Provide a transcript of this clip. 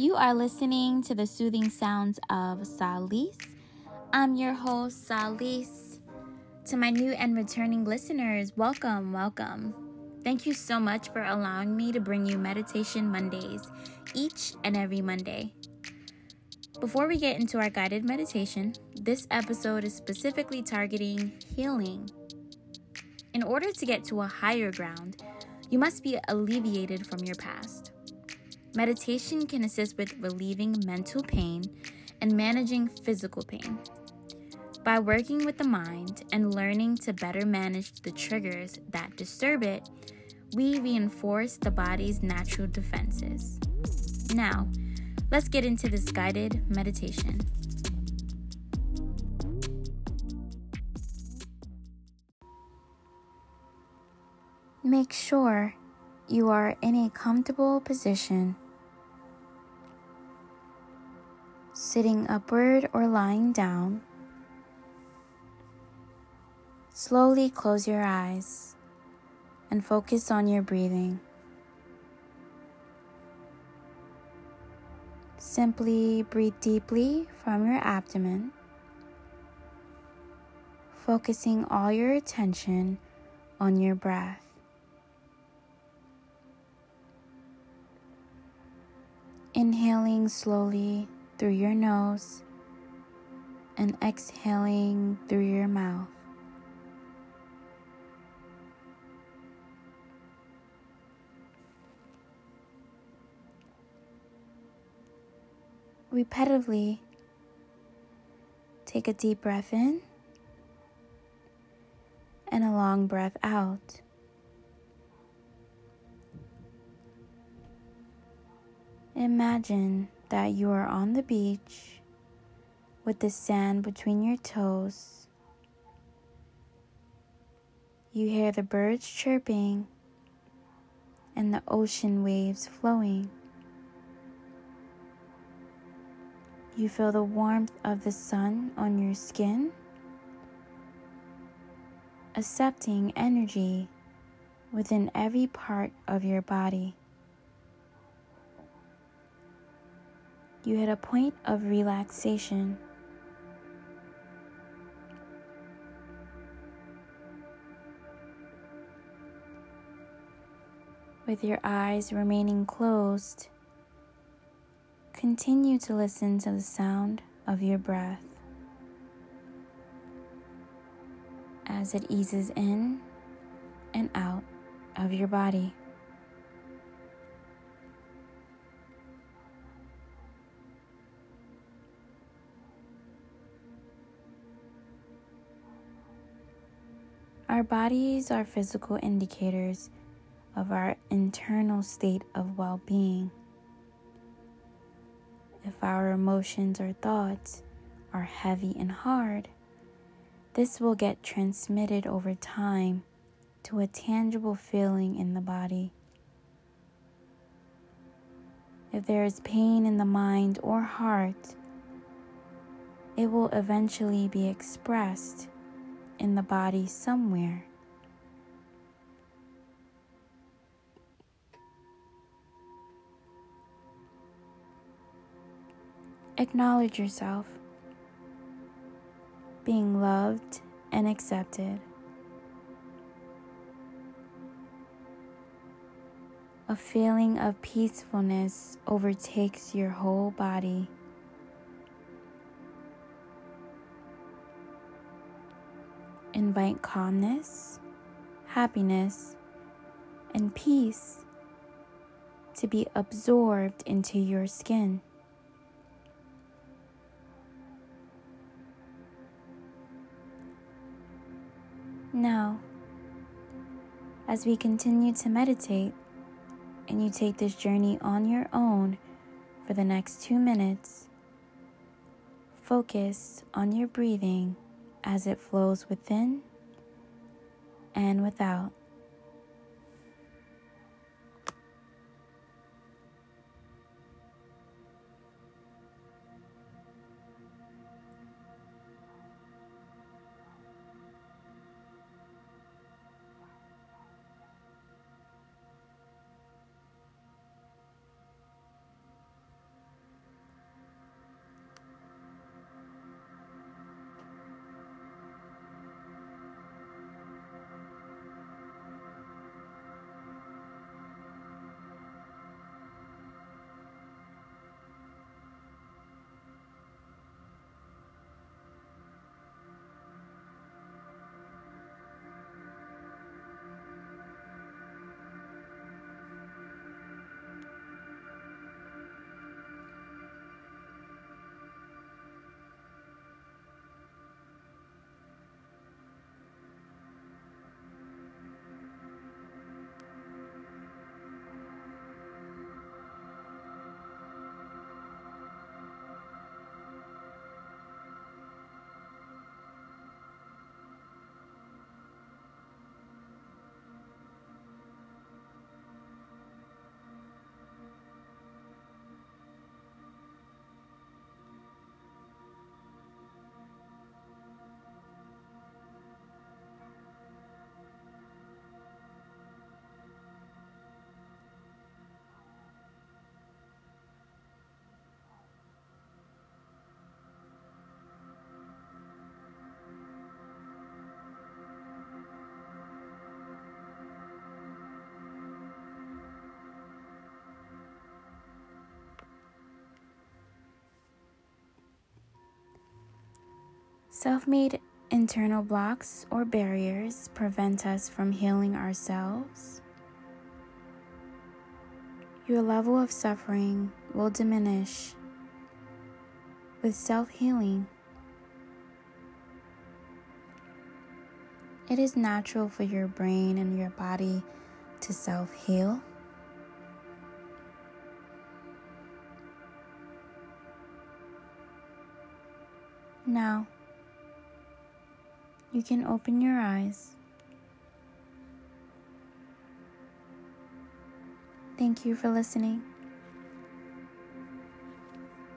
You are listening to the soothing sounds of Salis. I'm your host, Salis. To my new and returning listeners, welcome, welcome. Thank you so much for allowing me to bring you Meditation Mondays each and every Monday. Before we get into our guided meditation, this episode is specifically targeting healing. In order to get to a higher ground, you must be alleviated from your past. Meditation can assist with relieving mental pain and managing physical pain. By working with the mind and learning to better manage the triggers that disturb it, we reinforce the body's natural defenses. Now, let's get into this guided meditation. Make sure you are in a comfortable position, sitting upward or lying down. Slowly close your eyes and focus on your breathing. Simply breathe deeply from your abdomen, focusing all your attention on your breath. Inhaling slowly through your nose and exhaling through your mouth. Repetitively, take a deep breath in and a long breath out. Imagine that you are on the beach with the sand between your toes. You hear the birds chirping and the ocean waves flowing. You feel the warmth of the sun on your skin, accepting energy within every part of your body. You hit a point of relaxation. With your eyes remaining closed, continue to listen to the sound of your breath as it eases in and out of your body. Our bodies are physical indicators of our internal state of well being. If our emotions or thoughts are heavy and hard, this will get transmitted over time to a tangible feeling in the body. If there is pain in the mind or heart, it will eventually be expressed in the body somewhere. Acknowledge yourself being loved and accepted. A feeling of peacefulness overtakes your whole body. Invite calmness, happiness, and peace to be absorbed into your skin. Now, as we continue to meditate and you take this journey on your own for the next two minutes, focus on your breathing as it flows within and without. Self made internal blocks or barriers prevent us from healing ourselves. Your level of suffering will diminish with self healing. It is natural for your brain and your body to self heal. Now, you can open your eyes. Thank you for listening.